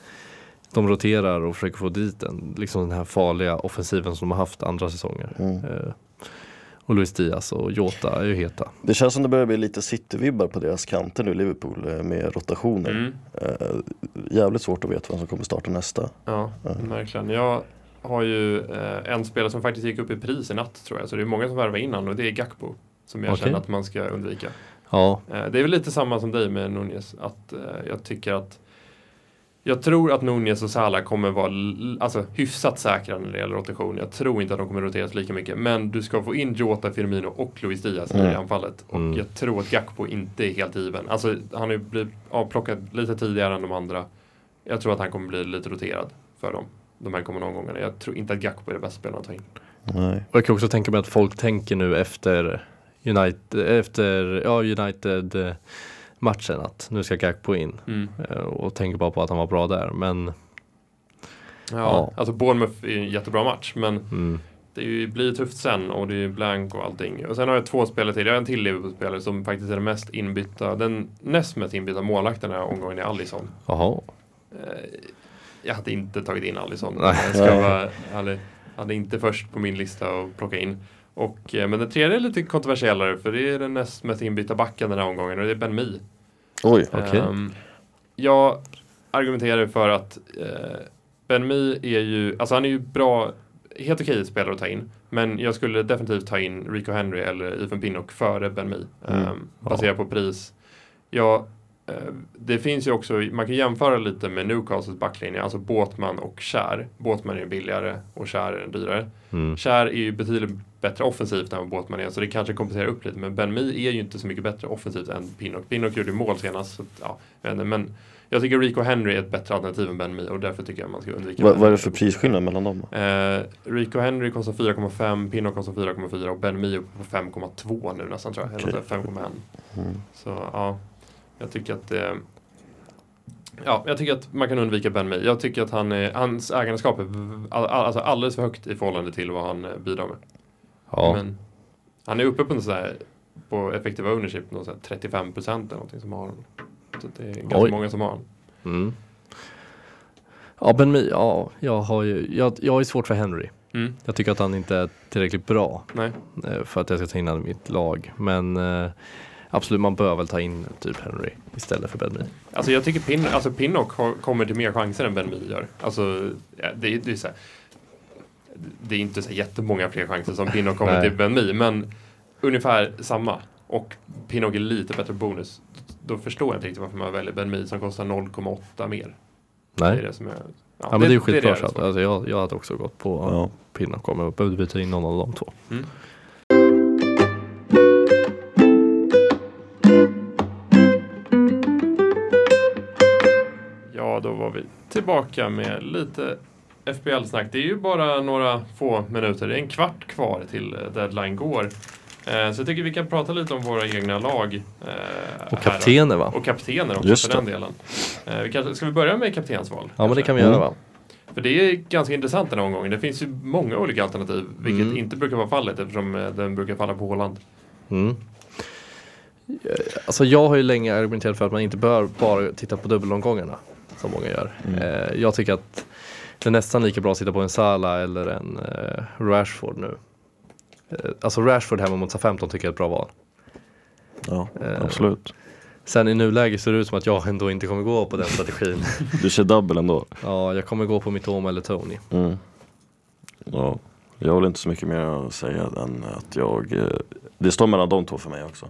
de roterar och försöker få dit den, liksom den här farliga offensiven som de har haft andra säsonger. Mm. Och Luis Diaz och Jota är ju heta. Det känns som det börjar bli lite City-vibbar på deras kanter nu, Liverpool, eh, med rotationer. Mm. Eh, jävligt svårt att veta vem som kommer starta nästa. Ja, verkligen. Jag har ju eh, en spelare som faktiskt gick upp i pris i natt tror jag. Så det är många som värvar innan och det är Gakpo. Som jag Okej. känner att man ska undvika. Ja, Eh, det är väl lite samma som dig med Nunez. Att eh, jag tycker att jag tror att Nunez och Salah kommer vara alltså, hyfsat säkra när det gäller rotation. Jag tror inte att de kommer roteras lika mycket. Men du ska få in Jota, Firmino och Luis Diaz i Mm. anfallet. Och Mm. jag tror att Gakpo inte är helt given. Alltså, han har ju blivit avplockad lite tidigare än de andra. Jag tror att han kommer bli lite roterad för dem. De här kommande omgångarna. Jag tror inte att Gakpo är det bästa spelaren att ta in. Nej. och jag kan också tänka mig att folk tänker nu efter United, efter, ja, United eh, matchen att nu ska Gakpo in. Mm. Eh, och tänker bara på att han var bra där. Men Ja, Ja. alltså Bournemouth är en jättebra match. Men mm, det blir tufft sen och det är blank och allting. Och sen har jag två spelare till. Jag har en till Liverpool-spelare som faktiskt är den mest inbytta, den näst mest inbytta målvakten den här omgången är Alisson. jaha. Eh, jag hade inte tagit in Alisson. Jag ska vara, hade, hade inte först på min lista att plocka in. Och, eh, men den tredje är lite kontroversiellare för det är den näst mest inbytta backen den här omgången och det är Ben Mi. Oj. Okej. Ehm, jag argumenterar för att eh, Ben Mi är ju, alltså han är ju bra, helt okej spelare att ta in. Men jag skulle definitivt ta in Rico Henry eller Ethan Pinnock före Ben Mi. Mm. ehm, baserat på pris. Ja, eh, det finns ju också, man kan jämföra lite med Newcastles backlinje, alltså Båtman och Kär. Båtman är billigare och Kär är Mm. dyrare. Kär är ju betydligt bättre offensivt än vad Båtman är, så det kanske kompenserar upp lite. Men Ben Mi är ju inte så mycket bättre offensivt än Pinnock. Pinnock gjorde ju mål senast, så, ja, jag vet inte, men jag tycker Rico Henry är ett bättre alternativ än Ben Mi och därför tycker jag man ska undvika Va, Ben vad är det för prisskillnad mellan dem? Eh, Rico Henry kostar 4,5, Pinnock kostar 4,4 och Ben Mi är på 5,2 nu nästan tror jag. Här 5,1. Mm. Så ja, jag tycker att eh, Ja, jag tycker att man kan undvika Ben Mi. Jag tycker att han hans ägandeskap är v- all, all, alltså alldeles för högt i förhållande till vad han eh, bidrar med. Ja. Men han är uppe på en sån här, på effective ownership, någon här 35 procent eller någonting som har honom. Så det är ganska Oj. många som har honom. Mm. Ja, Ben Mi, ja, jag har ju, jag, jag ju svårt för Henry. Mm. Jag tycker att han inte är tillräckligt bra Nej. eh, för att jag ska ta in honom i mitt lag. Men eh, absolut, man bör väl ta in typ Henry istället för Ben Mi. Alltså jag tycker Pin, alltså Pinnock har, kommer till mer chanser än Ben Mi gör. Alltså, det, är- det är så här, Det är inte så jättemånga fler chanser som Pinnock kommer Nej. till Ben Mi, men ungefär samma. Och Pinnock är lite bättre bonus. Då förstår jag inte riktigt varför man väljer Ben Mi som kostar 0,8 mer. Det är Nej, det som är... ja, men det är ju det skitbra det shot. som- Alltså, jag, jag hade också gått på Ja. Pinnock om jag behövde byta in någon av de två. Mm. Ja, då var vi tillbaka med lite FBL-snack. Det är ju bara några få minuter. Det är en kvart kvar till eh, deadline går. Eh, så jag tycker vi kan prata lite om våra egna lag. Eh, Och kaptener va? Och kaptener också Just för det. den delen. Vi kanske, ska vi börja med kaptensval? Ja men det kanske? kan vi Mm. göra va? För det är ganska intressant den här omgången. Det finns ju många olika alternativ, vilket Mm. inte brukar vara fallet eftersom den brukar falla på Håland. Mm. Alltså jag har ju länge argumenterat för att man inte bör bara titta på dubbelomgångarna som många gör. Mm. Jag tycker att det är nästan lika bra att titta på en Salah eller en eh, Rashford nu. Eh, alltså Rashford hemma mot 15 tycker jag är ett bra val. Ja, Eh, absolut. Sen i nuläget ser det ut som att jag ändå inte kommer gå på den strategin. <laughs> Du kör double ändå? ja, jag kommer gå på Mitoma eller Tony. Mm. Ja, jag har inte så mycket mer att säga än att jag, eh, det står mellan de två för mig också.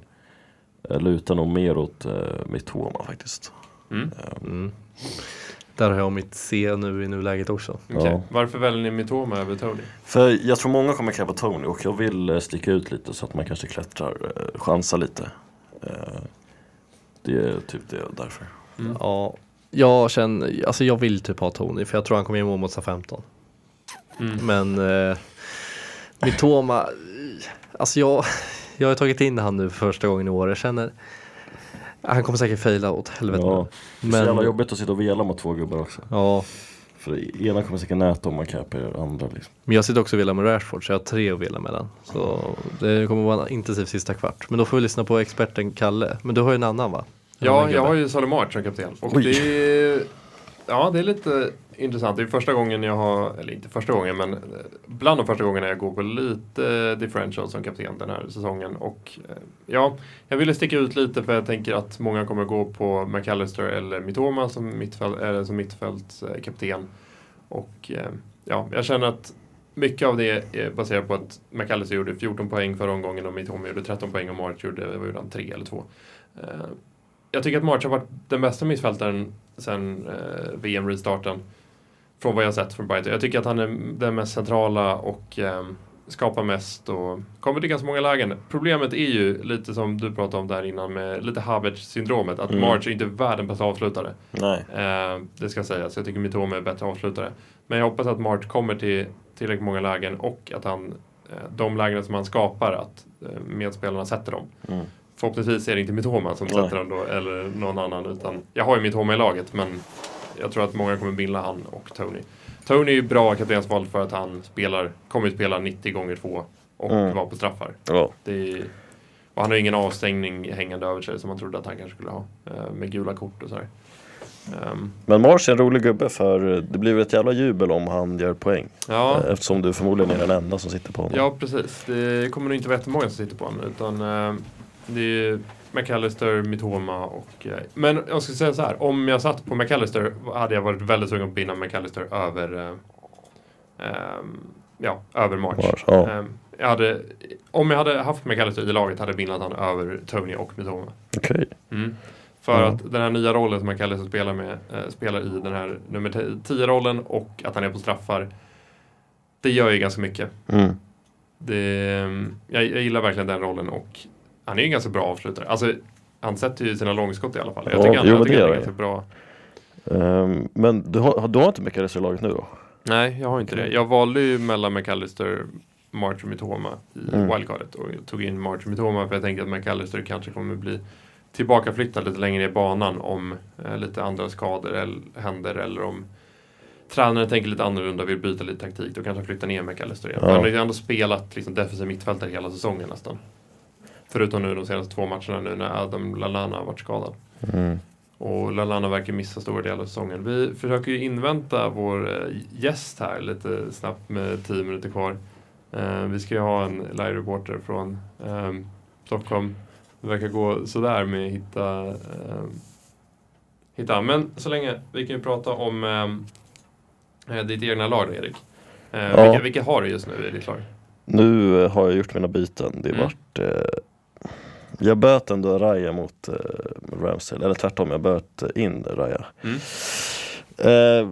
Jag lutar nog mer åt eh, Mitoma faktiskt. Mm. Mm. Där har jag mitt C nu i nuläget också. Okej. Ja. Varför väljer ni Mitoma över Tony? För jag tror många kommer kräva Tony och jag vill eh, sticka ut lite så att man kanske klättrar, eh, chansar lite. Eh, det är typ det därför. Mm. Ja, jag känner, alltså jag vill typ ha Tony för jag tror han kommer göra mål mot 15. Mm. Men eh, Mitoma, alltså jag, jag har tagit in han nu för första gången i år. Jag känner, han kommer säkert faila åt helvete. Ja, det är så jävla men, jobbigt att sitta och vela mot två gubbar också. ja, För ena kommer säkert näta om man capar andra liksom. men jag sitter också och vilar med Rashford så jag har tre att vila mellan. Så det kommer vara en intensiv sista kvart. Men då får vi lyssna på experten Kalle. Men du har ju en annan va? En Ja, annan jag har ju Solomart som kapten. Och Oj. det är, ja, det är lite intressant. Det är första gången jag har, eller inte första gången, men eh, bland de första gångerna jag går på lite differential som kapten den här säsongen. Och eh, ja, jag ville sticka ut lite för jag tänker att många kommer gå på McAllister eller Mitoma som, mittfält, eller som mittfältskapten. Och ja, jag känner att mycket av det är baserat på att McAllister gjorde 14 poäng förra omgången och Mitoma gjorde 13 poäng och March gjorde, vad gjorde han, 3 eller 2. Jag tycker att March har varit den bästa mittfältaren sen eh, VM-restarten. Från vad jag sett från Brighton. Jag tycker att han är den mest centrala och eh, skapar mest och kommer till ganska många lägen. Problemet är ju lite som du pratade om där innan med lite Havertz-syndromet. Att Mm. March är inte världens bästa avslutare. Nej. Eh, det ska sägas. Jag tycker Mitoma är bättre avslutare. Men jag hoppas att March kommer till tillräckligt många lägen och att han, eh, de lägen som han skapar, att eh, medspelarna sätter dem. Mm. Förhoppningsvis är det inte Mitoma som Nej. sätter den då, eller någon annan. Utan jag har ju Mitoma i laget, men jag tror att många kommer bilda han och Tony. Tony är ju bra kaptensval för att han spelar, kommer ju spela 90 gånger 2 och Mm. vara på straffar. Ja. Är, och han har ingen avstängning hängande över sig som man trodde att han kanske skulle ha. eh, Med gula kort och sådär. Um, Men Mars är en rolig gubbe för det blir väl ett jävla jubel om han gör poäng. ja, Eh, Eftersom du förmodligen är den enda som sitter på honom. ja, precis. Det kommer nog inte vara jättemånga som sitter på honom. Utan eh, det är McAllister, Mitoma och... eh, men jag ska säga så här. Om jag satt på McAllister hade jag varit väldigt sugen på att binda McAllister över... eh, ehm, ja, över March. Mars, ja. Ehm, jag hade, om jag hade haft McAllister i laget hade jag bindlat han över Tony och Mitoma. Okej. Mm. För Ja. att den här nya rollen som McAllister spelar, med, eh, spelar i den här nummer 10-rollen och att han är på straffar. Det gör ju ganska mycket. Mm. Det, mm, jag, jag gillar verkligen den rollen och han är ju en ganska bra avslutare. Alltså, han sätter ju sina långskott i alla fall. Jag Ja, tycker han, jo, jag tycker det han är ganska bra. Ehm, men du har, du har inte Mikael i laget nu då? Nej, jag har inte det. Jag valde ju mellan McAllister, March och Mitoma i Mm. wildcardet och jag tog in March och Mitoma för jag tänkte att McAllister kanske kommer bli tillbakaflyttad lite längre ner i banan om eh, lite andra skador eller, händer eller om tränaren tänker lite annorlunda och vill byta lite taktik. Då kanske han flyttar ner McAllister igen. Ja. Han har ju ändå spelat liksom, defensiv mittfältare hela säsongen nästan. Förutom nu de senaste två matcherna nu när Adam Lallana har varit skadad. Mm. Och Lallana verkar missa stora delar av säsongen. Vi försöker ju invänta vår eh, gäst här lite snabbt med 10 minuter kvar. Eh, vi ska ju ha en live-reporter från eh, Stockholm. Det verkar gå sådär med att hitta, eh, hitta. Men så länge, vi kan ju prata om eh, ditt egna lag Erik. Eh, Ja. vilka, vilka har du just nu i ditt lag? Nu eh, har jag gjort mina byten. Det har Mm. varit eh, Jag böt ändå Raya mot eh, Ramsdale, eller tvärtom, jag böt in Raya. Mm. Eh,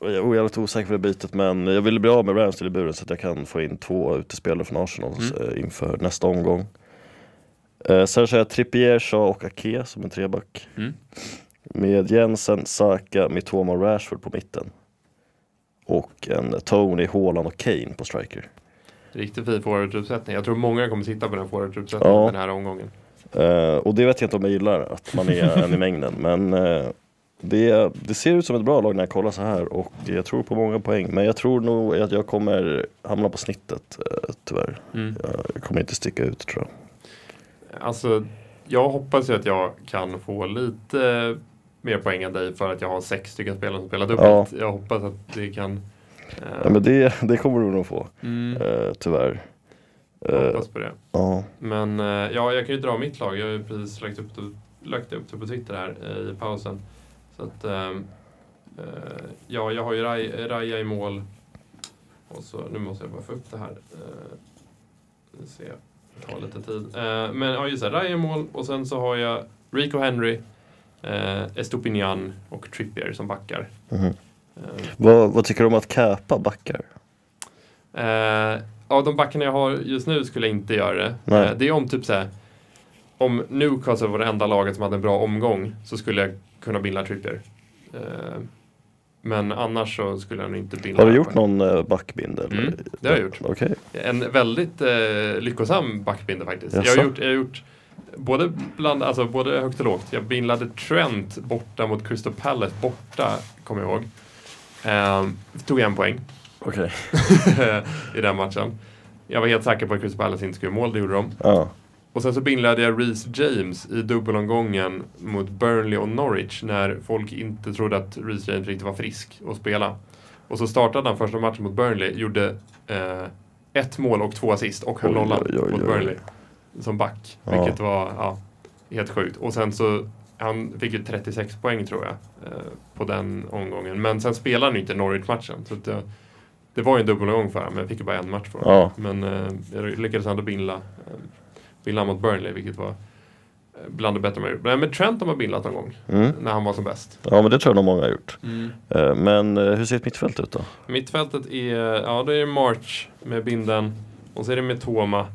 jag är jävligt osäker på det bytet men jag ville bli av med Ramsdale i buren så att jag kan få in två utespelare från Arsenal Mm. eh, inför nästa omgång. Eh, sen kör jag Trippier, Shaw och Ake som en treback. Mm. Med Jensen, Saka, Mitoma och Rashford på mitten. Och en Tony, Haaland och Kane på striker. riktigt fin forwardsuppsättning. Jag tror många kommer sitta på den forwardsuppsättningen Ja. den här omgången. Eh, och det vet jag inte om jag gillar, att man är en i mängden. <laughs> Men eh, det, det ser ut som ett bra lag när jag kollar så här och jag tror på många poäng. Men jag tror nog att jag kommer hamna på snittet eh, tyvärr. Mm. Jag kommer inte sticka ut tror jag. Alltså, jag hoppas ju att jag kan få lite mer poäng än dig för att jag har sex stycken spelare som spelar dubbelt. Jag hoppas att det kan... Ja, men det, det kommer du nog få, mm, tyvärr. Jag hoppas på det. ja. Men eh, ja, jag kan ju dra mitt lag. Jag har ju precis lagt upp det, lagt upp det på Twitter här eh, i pausen. Så att, ehm, eh, ja, jag har ju Raja i mål. Och så, nu måste jag bara få upp det här. Vi ser, det tar lite tid. Men ja, just det, Raja i mål och sen så har jag Rico Henry, Estopinian och Trippier som backar. Eh, vad, vad tycker du om att käpa backar? Av de backarna jag har just nu skulle jag inte göra det. Nej. Eh, det är om typ såhär, om Newcastle var det enda laget som hade en bra omgång så skulle jag kunna binda Trippier. Eh, men annars så skulle jag nog inte binda. Har du gjort någon eh, backbindel? Mm, det har jag gjort. Okej. En väldigt eh, lyckosam backbindel faktiskt. Jag har, gjort, jag har gjort både, bland, alltså, både högt och lågt. Jag bindlade Trent borta mot Crystal Palace borta, kommer jag ihåg. Eh, tog en poäng. Okej. <laughs> i den matchen. Jag var helt säker på att Crystal Palace inte skulle göra mål, det gjorde de. Ja. Och sen så binglade jag Reece James i dubbelomgången mot Burnley och Norwich när folk inte trodde att Reece James riktigt var frisk att spela. Och så startade han första matchen mot Burnley, gjorde eh, ett mål och två assist och höll nollan mot. Burnley. Som back, Ja. vilket var ja, helt sjukt. Och sen så, han fick ju 36 poäng tror jag eh, på den omgången. Men sen spelade han ju inte Norwich-matchen. Så att det, det var ju en dubbelomgång för honom, men jag fick ju bara en match för honom. Ja. Men eh, jag lyckades ändå bindla, eh, bindla mot Burnley, vilket var eh, bland det bättre man gjort. Men Trent har man bindlat någon gång, Mm. när han var som bäst. ja, men det tror jag nog många har gjort. Eh, men hur ser ett mittfält ut då? Mittfältet är, ja då är det March med binden och så är det Mitoma.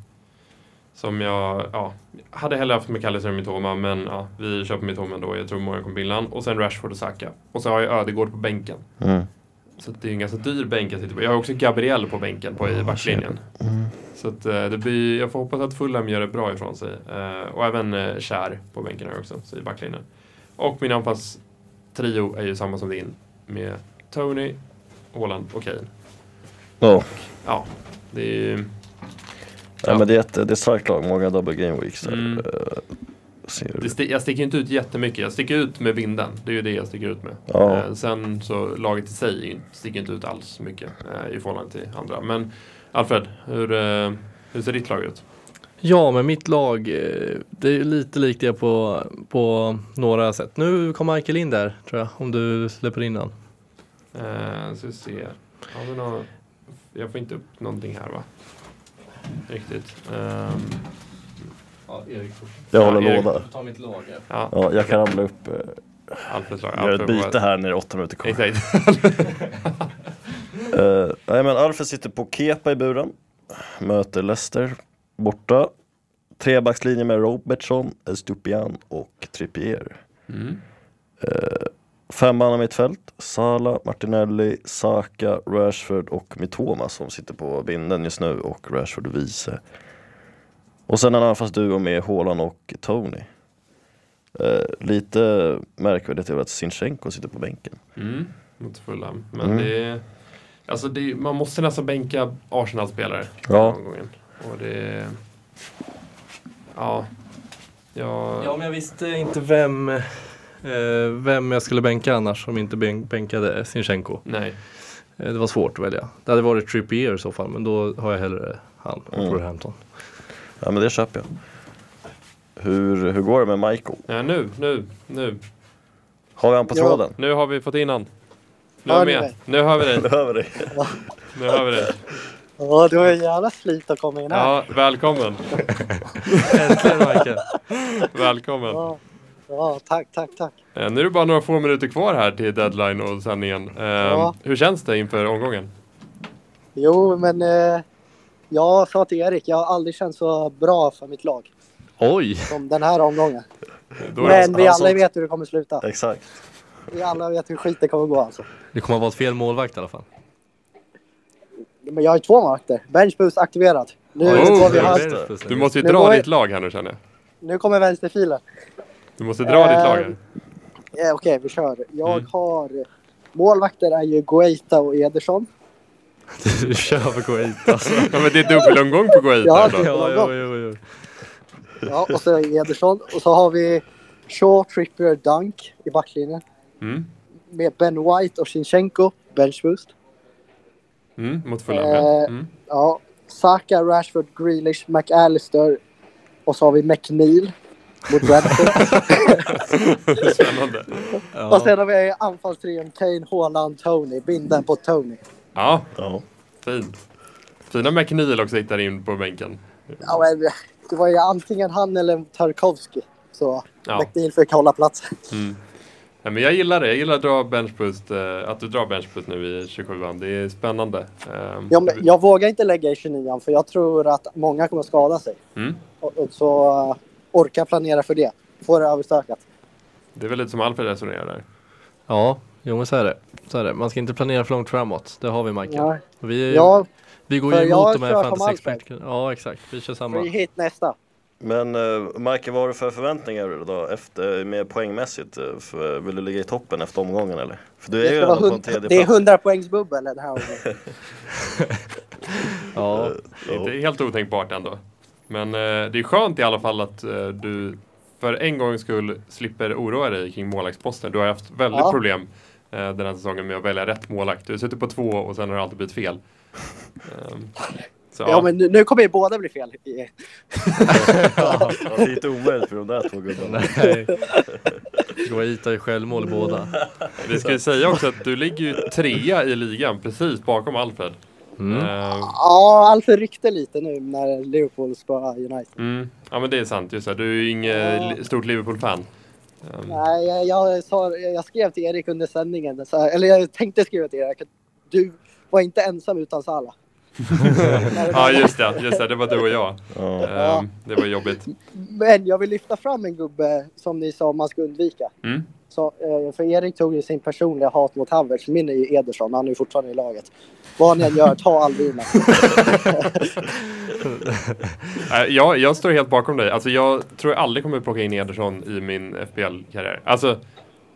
Som jag, ja, hade hellre haft McAllister än Mitoma men ja, vi köper Mitoma ändå. Jag tror många kommer binda han. Och sen Rashford och Saka. Och så har jag Ödegård på bänken. Mm. Så det är en ganska dyr bänk jag sitter på. Jag har också Gabriel på bänken på, i backlinjen. Mm. Så att eh, det blir, jag får hoppas att Fulham gör det bra ifrån sig. Eh, och även eh, Kär på bänken här också, så i backlinjen. Och min anfallstrio är ju samma som din. Med Tony, Haaland och Kane. Ja. Ja, det är ju... Ja. men det är ett, det är ett starkt lag, många double game weeks. Mm. Sti- jag sticker inte ut jättemycket. Jag sticker ut med vinden. Det är ju det jag sticker ut med. Ja. Eh, sen så laget i sig sticker inte ut alls mycket eh, i förhållande till andra. Men Alfred, hur, eh, hur ser ditt lag ut? Ja, men mitt lag, eh, det är ju lite likt det på, på några sätt. Nu kom Michael in där, tror jag, om du släpper in han. Eh, så vi se. Har vi nå- Jag får inte upp någonting här va? Riktigt. Ehm, Ja, Erik. Jag Ja, håller Erik. låda. Ta mitt lag. ja, Ja, jag kan ramla upp, eh, Alfreds lag. göra ett byte här när det är åtta minuter kvar. Exakt. Uh, <laughs> nej men Alfred sitter på Kepa i buren. Möter Leicester borta. Trebackslinje med Robertson, Estupian och Trippier. Mm. Fem man mitt fält. Sala, Martinelli, Saka, Rashford och Mitoma som sitter på binden just nu och Rashford vice. Och sen en anfallsduo med Haaland och Tony. Eh, lite märkvärdigt är väl att Sinchenko sitter på bänken. Mm. Mot Fulham. Men Mm. det är... Alltså det, man måste nästan bänka Arsenal-spelare. Ja. gången. Och det... Ja. Ja. Ja, men jag visste inte vem, eh, vem jag skulle bänka annars om inte bänk, bänkade Sinchenko. Nej. Eh, det var svårt att välja. Det hade varit Trippier i så fall, men då har jag hellre han och Mm. Wolverhampton. Ja men det köper jag. Hur, hur går det med Michael? Ja, nu, nu, nu. Har vi han på Ja. tråden? Nu har vi fått in han. Nu är Hör ni med. mig? Nu hör vi dig. Behöver det. Nu hör vi dig. Ja, det var ju jävla slit att komma in här. Ja, välkommen. Äntligen Michael! Välkommen. Ja, ja tack, tack, tack. Eh, Nu är det bara några få minuter kvar här till deadline och sändningen. Eh, Ja. Hur känns det inför omgången? Jo, men eh, jag sa till Erik, jag har aldrig känt så bra för mitt lag Oj! som den här omgången. Men vi han alla sålt- vet hur det kommer sluta. Exakt. Vi alla vet hur skit det kommer gå alltså. Det kommer att vara ett fel målvakt i alla fall. Men jag har ju två målvakter. Benchboost aktiverad. Nu, Oh, vi det. Du måste ju Nu dra jag- ditt lag här nu känner jag. nu kommer vänsterfilen. Du måste dra ditt lag här. Eh, Okej, vi kör. Jag Mm. har... Målvakter är ju Guaita och Ederson. <laughs> Du kör på Kuwait alltså. Ja men det är dubbelomgång på Guaita Ja, ändå. det- Ja, jo, jo, jo. Ja, och så är Ederson. Och så har vi Shaw, Trippier, Dunk i backlinjen. Mm. Med Ben White och Shinchenko, benchboost. Mm, mot Fulham Eh, ja. Mm. Ja, Saka, Rashford, Grealish, McAllister. Och så har vi McNeil mot Brentford. <laughs> <laughs> Spännande. Och sen har vi anfallstrion Kane, Haaland, Tony. Binden på Tony. Ja, Ja. fint. Fina McNeil också hittar in på bänken. Ja, men det var ju antingen han eller Tarkovsky. Så Ja. McNeil fick hålla platsen. Mm. Ja, men jag gillar det. Jag gillar att, dra benchboost, eh, att du drar benchboost nu i 27an. Det är spännande. Eh, Ja, men jag vågar inte lägga i 29 för jag tror att många kommer skada sig. mm. Och, och så uh, orka planera för det. Få det överstökat. Det är väl lite som Alfred resonerar där. Ja, jo men så är det. Så är det. Man ska inte planera för långt framåt. Det har vi Michael. Ja, Och Vi, ja vi går ju emot de här kört som fantasy Alfred. experterna. Ja exakt, vi kör samma. free hit nästa. Men uh, Michael, vad har du för förväntningar då efter, med poängmässigt? eh, För, vill du ligga i toppen efter omgången eller? För du är Det, ju ändå på en tredje det är plats. 100 poängs bubbel den här. <laughs> Ja, Det är inte helt otänkbart ändå. Men eh, det är skönt i alla fall att eh, du för en gångs skull slipper oroa dig kring målvaktsposten. Du har haft väldigt Ja. problem eh, den här säsongen med att välja rätt målvakt. Du har suttit på två och sen har det alltid blivit fel. Så, Ja, men nu, nu kommer ju båda bli fel. Ja, det är inte omöjligt för de där två gubbarna. nej. Guaita är självmål båda. Vi ska ju säga också att du ligger ju trea i ligan precis bakom Alfred. Mm. Ehm, Ja, Alfred ryckte lite nu när Liverpool spöade United. mm, ja men det är sant, just det. Du är ju inget Ja. stort Liverpool-fan. Ehm, Nej, jag, jag, sa, jag skrev till Erik under sändningen, så eller jag tänkte skriva till Erik att du var inte ensam utan Salah. <laughs> Ja just det, just det, det var du och jag. Ja. Ehm, det var jobbigt. Men jag vill lyfta fram en gubbe som ni sa man ska undvika. Mm. Så, eh, för Erik tog ju sin personliga hat mot Havertz. Min är ju Ederson, han är ju fortfarande i laget. Vad ni än gör, ta Alvina. Äh, <laughs> jag, jag står helt bakom dig. Alltså, jag tror jag aldrig kommer plocka in Ederson i min FBL-karriär. Alltså,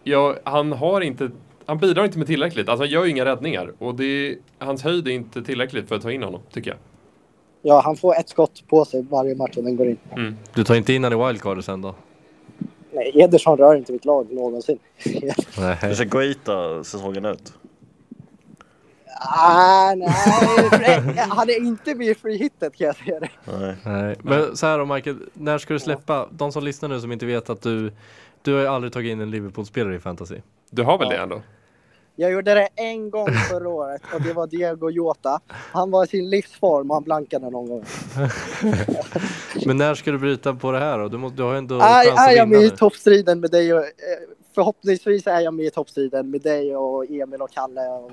jag, han har inte... Han bidrar inte med tillräckligt. Alltså, han gör ju inga räddningar. Och det, hans höjd är inte tillräckligt för att ta in honom, tycker jag. Ja, han får ett skott på sig varje match och den går in. Mm. Du tar inte in han i wildcard sen då? Nej, Ederson rör inte mitt lag någonsin. Nej. Hur ser Guaita säsongen ut? Ah, nej, han är inte med i free hitet kan jag säga det. Nej. Nej. Men så här då Michael, när ska du släppa, de som lyssnar nu som inte vet att du, du har ju aldrig tagit in en Liverpool-spelare i fantasy. Du har väl Ja. det ändå? Jag gjorde det en gång förra året och det var Diego Jota. Han var i sin livsform och han blankade någon gång. <laughs> Men när ska du bryta på det här då? Du, måste, du har ju ändå Är, chans att är jag med i toppstriden med dig och eh, förhoppningsvis är jag med i toppstriden med dig och Emil och Kalle och.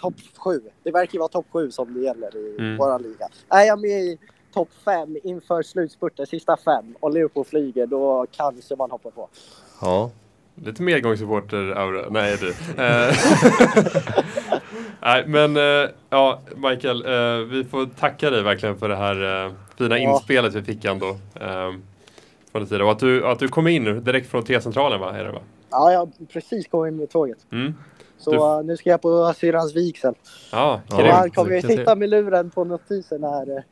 Topp sju. Det verkar ju vara topp sju som det gäller i Mm. våran liga. Är jag med i topp fem inför slutspurten, sista fem och Liverpool flyger då kanske man hoppar på. Ja. Lite medgångssupporter-aura. Nej, du. Eh, <laughs> Nej, men eh, ja, Michael, eh, vi får tacka dig verkligen för det här fina Ja. inspelet vi fick ändå. Från din sida. Och att du, att du kom in direkt från T-centralen, va? Är det, va? Ja, jag har precis kommit in med tåget. Mm. Så Du- eh, nu ska jag på syrrans vigsel. Ja, Ja. Och grymt. han kommer ju sitta med luren på notisen här.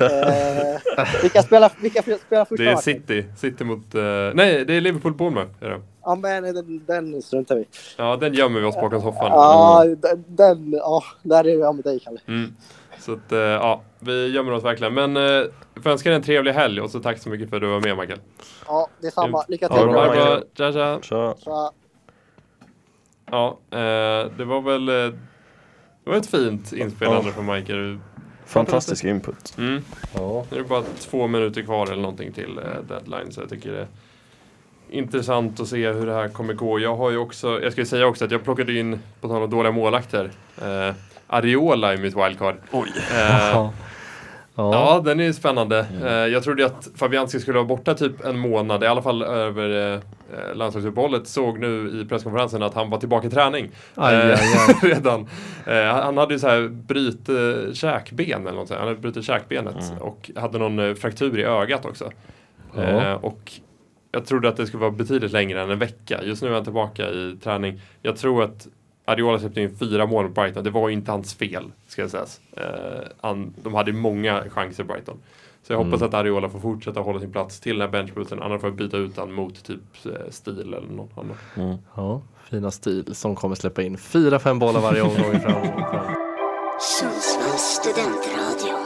Eh, vilka spelar, vilka spelar första Det är? City. City mot... eh, nej, det är Liverpool-Bournemouth. är det. Ja, men den, den struntar vi. Ja, den gömmer vi oss bakom soffan. Ja, den, den, ja, där är jag med dig Kalle. Mm. Så att, eh, ja, vi gömmer oss verkligen. Men eh, får önska dig en trevlig helg och så tack så mycket för att du var med, Michael. Ja, detsamma. Lycka till. Ja, Ha bra, det bra. Tja, tja. Så, Ja, eh, det var väl eh, det var ett fint inspelande från Michael. fantastisk input. Mm. Ja. Nu är det bara två minuter kvar eller någonting till eh, deadline så jag tycker det är intressant att se hur det här kommer gå. Jag har ju också, jag ska ju säga också att jag plockade in, på tal om dåliga målakter, eh, Ariola i mitt wildcard. Oj. Eh, Ja. Ja. Den är ju spännande. Eh, jag trodde att Fabianski skulle vara borta typ en månad, i alla fall över, eh, eh, landslagsuppehållet såg nu i presskonferensen att han var tillbaka i träning. Aj, Eh, aj, aj. <laughs> redan. Eh, han hade ju så här bryt eh, käkben eller något sånt. Han hade brutit käkbenet Mm. och hade någon eh, fraktur i ögat också. Ja. Eh, och jag trodde att det skulle vara betydligt längre än en vecka. Just nu är han tillbaka i träning. Jag tror att Adiola släppte in fyra mål mot Brighton. Det var inte hans fel, ska jag säga. Eh, han, de hade många chanser Brighton. Så jag hoppas Mm. att Ariola får fortsätta hålla sin plats till den här benchboosten. Annars får jag byta ut han mot typ eh, stil eller någon annan. Mm. Ja, fina stil som kommer släppa in fyra, fem bollar varje omgång fram. fram. Sundsvalls studentradio.